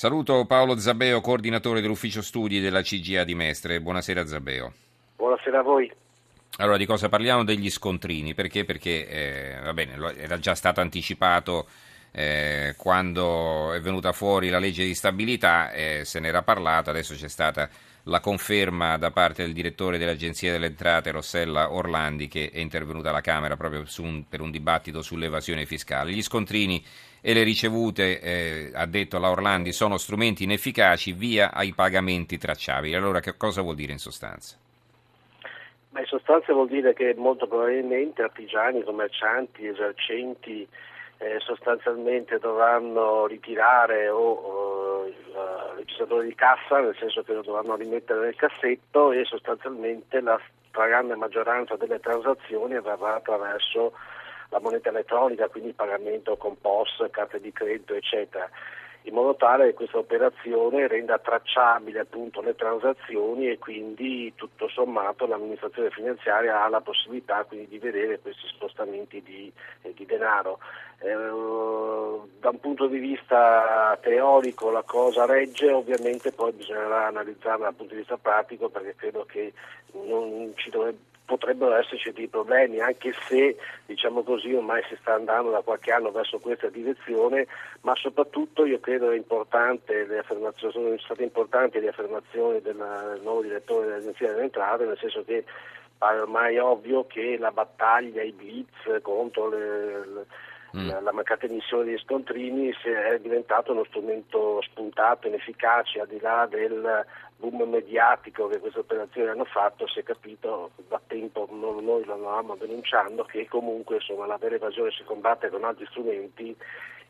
Saluto Paolo Zabeo, coordinatore dell'ufficio studi della CGA di Mestre. Buonasera Zabeo. Buonasera a voi. Allora, di cosa parliamo? Degli scontrini. Perché? Perché, eh, va bene, era già stato anticipato eh, quando è venuta fuori la legge di stabilità, eh, se n'era parlato, adesso c'è stata la conferma da parte del direttore dell'Agenzia delle Entrate, Rossella Orlandi, che è intervenuta alla Camera proprio un, per un dibattito sull'evasione fiscale. Gli scontrini e le ricevute, eh, ha detto la Orlandi, sono strumenti inefficaci via ai pagamenti tracciabili. Allora che cosa vuol dire in sostanza? Beh, in sostanza vuol dire che molto probabilmente artigiani, commercianti, esercenti eh, sostanzialmente dovranno ritirare o, o il registratore di cassa, nel senso che lo dovranno rimettere nel cassetto e sostanzialmente la stragrande maggioranza delle transazioni avverrà attraverso la moneta elettronica, quindi il pagamento con POS, carte di credito, eccetera in modo tale che questa operazione renda tracciabile appunto le transazioni e quindi tutto sommato l'amministrazione finanziaria ha la possibilità quindi di vedere questi spostamenti di, eh, di denaro. Eh, da un punto di vista teorico la cosa regge, ovviamente poi bisognerà analizzarla dal punto di vista pratico perché credo che non ci dovrebbe potrebbero esserci dei problemi, anche se diciamo così ormai si sta andando da qualche anno verso questa direzione, ma soprattutto io credo sono state importanti le affermazioni del nuovo direttore dell'Agenzia delle Entrate, nel senso che pare ormai ovvio che la battaglia, i blitz contro le, le Mm. La, mancata emissione degli scontrini è diventato uno strumento spuntato, inefficace, al di là del boom mediatico che queste operazioni hanno fatto, si è capito da tempo, noi lo andavamo denunciando, che comunque insomma, la vera evasione si combatte con altri strumenti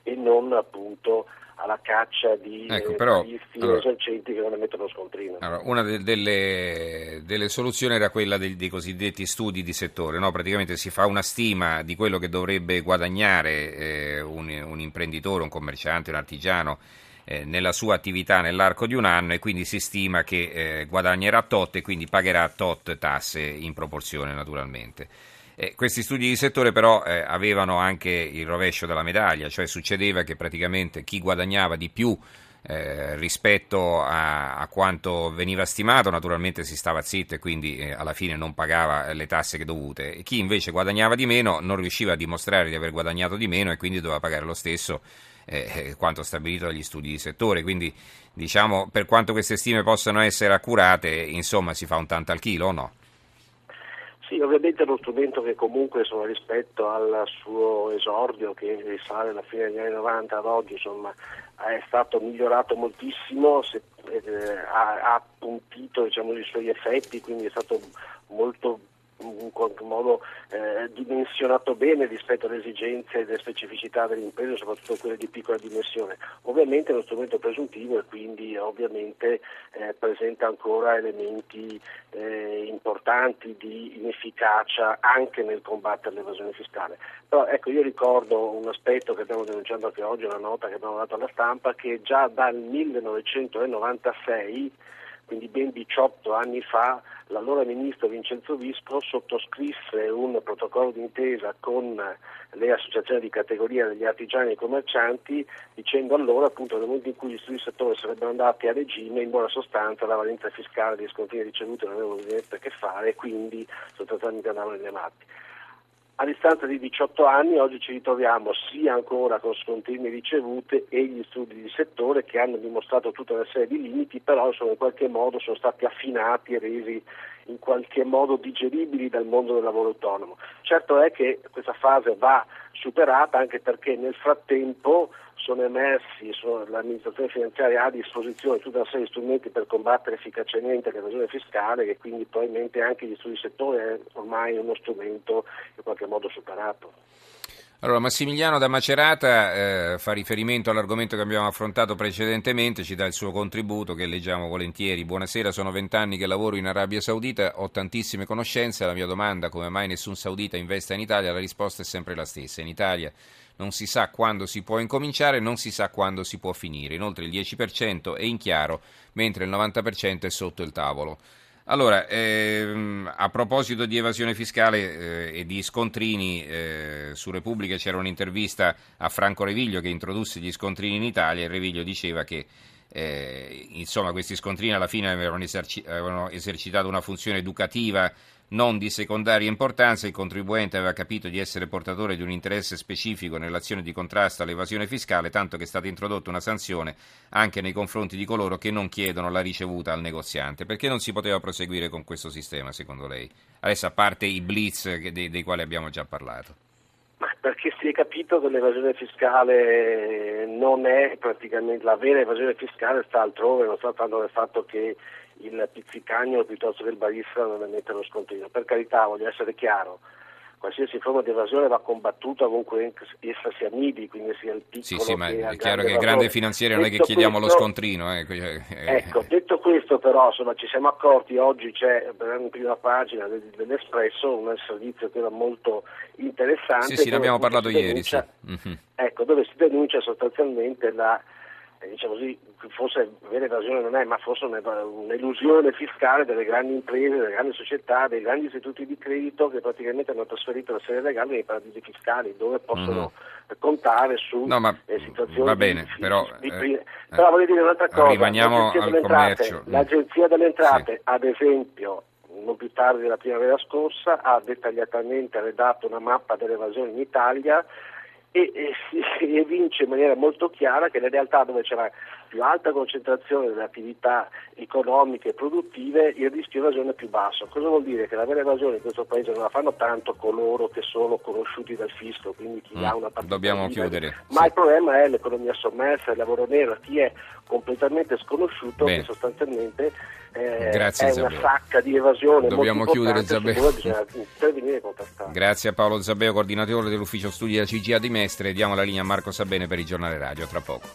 e non appunto alla caccia di ecco, però, allora, esercenti che non emettono scontrino. Allora, una de- delle, delle, soluzioni era quella dei, dei cosiddetti studi di settore, no? praticamente si fa una stima di quello che dovrebbe guadagnare eh, un, un imprenditore, un commerciante, un artigiano eh, nella sua attività nell'arco di un anno e quindi si stima che eh, guadagnerà tot e quindi pagherà tot tasse in proporzione naturalmente. Eh, questi studi di settore però eh, avevano anche il rovescio della medaglia, cioè succedeva che praticamente chi guadagnava di più eh, rispetto a, a, quanto veniva stimato, naturalmente si stava zitto e quindi eh, alla fine non pagava le tasse che dovute. E chi invece guadagnava di meno non riusciva a dimostrare di aver guadagnato di meno e quindi doveva pagare lo stesso eh, eh, quanto stabilito dagli studi di settore. Quindi diciamo per quanto queste stime possano essere accurate, insomma si fa un tanto al chilo o no? Sì, ovviamente è uno strumento che comunque insomma, rispetto al suo esordio che risale alla fine degli anni 90 ad oggi insomma, è stato migliorato moltissimo, se, eh, ha, ha appuntito diciamo, i suoi effetti, quindi è stato molto in qualche modo eh, dimensionato bene rispetto alle esigenze e alle specificità delle imprese, soprattutto quelle di piccola dimensione. Ovviamente è uno strumento presuntivo e quindi ovviamente eh, presenta ancora elementi eh, importanti di inefficacia anche nel combattere l'evasione fiscale. Però ecco, io ricordo un aspetto che abbiamo denunciato anche oggi, una nota che abbiamo dato alla stampa, che già dal 1996 quindi ben 18 anni fa, l'allora ministro Vincenzo Visco sottoscrisse un protocollo d'intesa con le associazioni di categoria degli artigiani e commercianti dicendo allora appunto nel momento in cui gli studi di settore sarebbero andati a regime in buona sostanza la valenza fiscale degli scontrini ricevuti non avevano niente a che fare e quindi sostanzialmente andavano elevati. A distanza di 18 anni oggi ci ritroviamo sia ancora con scontrini ricevute e gli studi di settore che hanno dimostrato tutta una serie di limiti, però insomma, in qualche modo sono stati affinati e resi in qualche modo digeribili dal mondo del lavoro autonomo. Certo è che questa fase va superata anche perché nel frattempo sono emersi, sono, l'amministrazione finanziaria ha a disposizione tutta una serie di strumenti per combattere efficacemente l'evasione fiscale e quindi probabilmente anche gli studi di settore è ormai uno strumento in qualche modo superato. Allora, Massimiliano da Macerata eh, fa riferimento all'argomento che abbiamo affrontato precedentemente, ci dà il suo contributo che leggiamo volentieri. Buonasera, sono vent'anni che lavoro in Arabia Saudita, ho tantissime conoscenze, la mia domanda come mai nessun saudita investa in Italia, la risposta è sempre la stessa. In Italia non si sa quando si può incominciare, non si sa quando si può finire. Inoltre il 10% è in chiaro, mentre il 90% è sotto il tavolo. Allora, ehm, a proposito di evasione fiscale eh, e di scontrini, eh, su Repubblica c'era un'intervista a Franco Reviglio che introdusse gli scontrini in Italia e Reviglio diceva che eh, insomma questi scontrini alla fine avevano, eserci- avevano esercitato una funzione educativa non di secondaria importanza, il contribuente aveva capito di essere portatore di un interesse specifico nell'azione di contrasto all'evasione fiscale, tanto che è stata introdotta una sanzione anche nei confronti di coloro che non chiedono la ricevuta al negoziante. Perché non si poteva proseguire con questo sistema, secondo lei? Adesso a parte i blitz dei, dei quali abbiamo già parlato. Perché si è capito che l'evasione fiscale non è praticamente la vera evasione fiscale sta altrove, non sta tanto nel fatto che il pizzicagno piuttosto che il barista non ne mette lo scontrino. Per carità, voglio essere chiaro, qualsiasi forma di evasione va combattuta ovunque essa sia midi, quindi sia il piccolo Sì, sì, ma è chiaro che il grande finanziere non è che chiediamo questo, lo scontrino. Eh. Ecco, detto questo però, insomma, ci siamo accorti, oggi c'è in prima pagina dell'Espresso un servizio che era molto interessante. Sì, sì, ne abbiamo parlato ieri. Denuncia, sì. mm-hmm. Ecco, dove si denuncia sostanzialmente la diciamo così, forse vera evasione non è, ma forse un'illusione fiscale delle grandi imprese, delle grandi società, dei grandi istituti di credito che praticamente hanno trasferito la serie legale nei paradisi fiscali dove possono mm. contare su no, ma eh, situazioni va bene, di, però, di, eh, però voglio dire un'altra cosa, rimaniamo l'Agenzia al delle commercio. Entrate, l'Agenzia delle Entrate sì. ad esempio non più tardi della primavera scorsa ha dettagliatamente redatto una mappa dell'evasione in Italia e, e si evince in maniera molto chiara che nelle realtà dove c'era più alta concentrazione delle attività economiche e produttive il rischio di evasione è più basso. Cosa vuol dire? Che la vera evasione in questo paese non la fanno tanto coloro che sono conosciuti dal fisco, quindi chi mm, ha una partita Dobbiamo libera, chiudere. Ma sì. il problema è l'economia sommersa, il lavoro nero, chi è completamente sconosciuto Bene. che sostanzialmente eh, Grazie, è Zabeo. una sacca di evasione Dobbiamo chiudere Zabeo. Grazie a Paolo Zabeo, coordinatore dell'ufficio studi della CGA di Mestre. Diamo la linea a Marco Sabene per il giornale radio tra poco.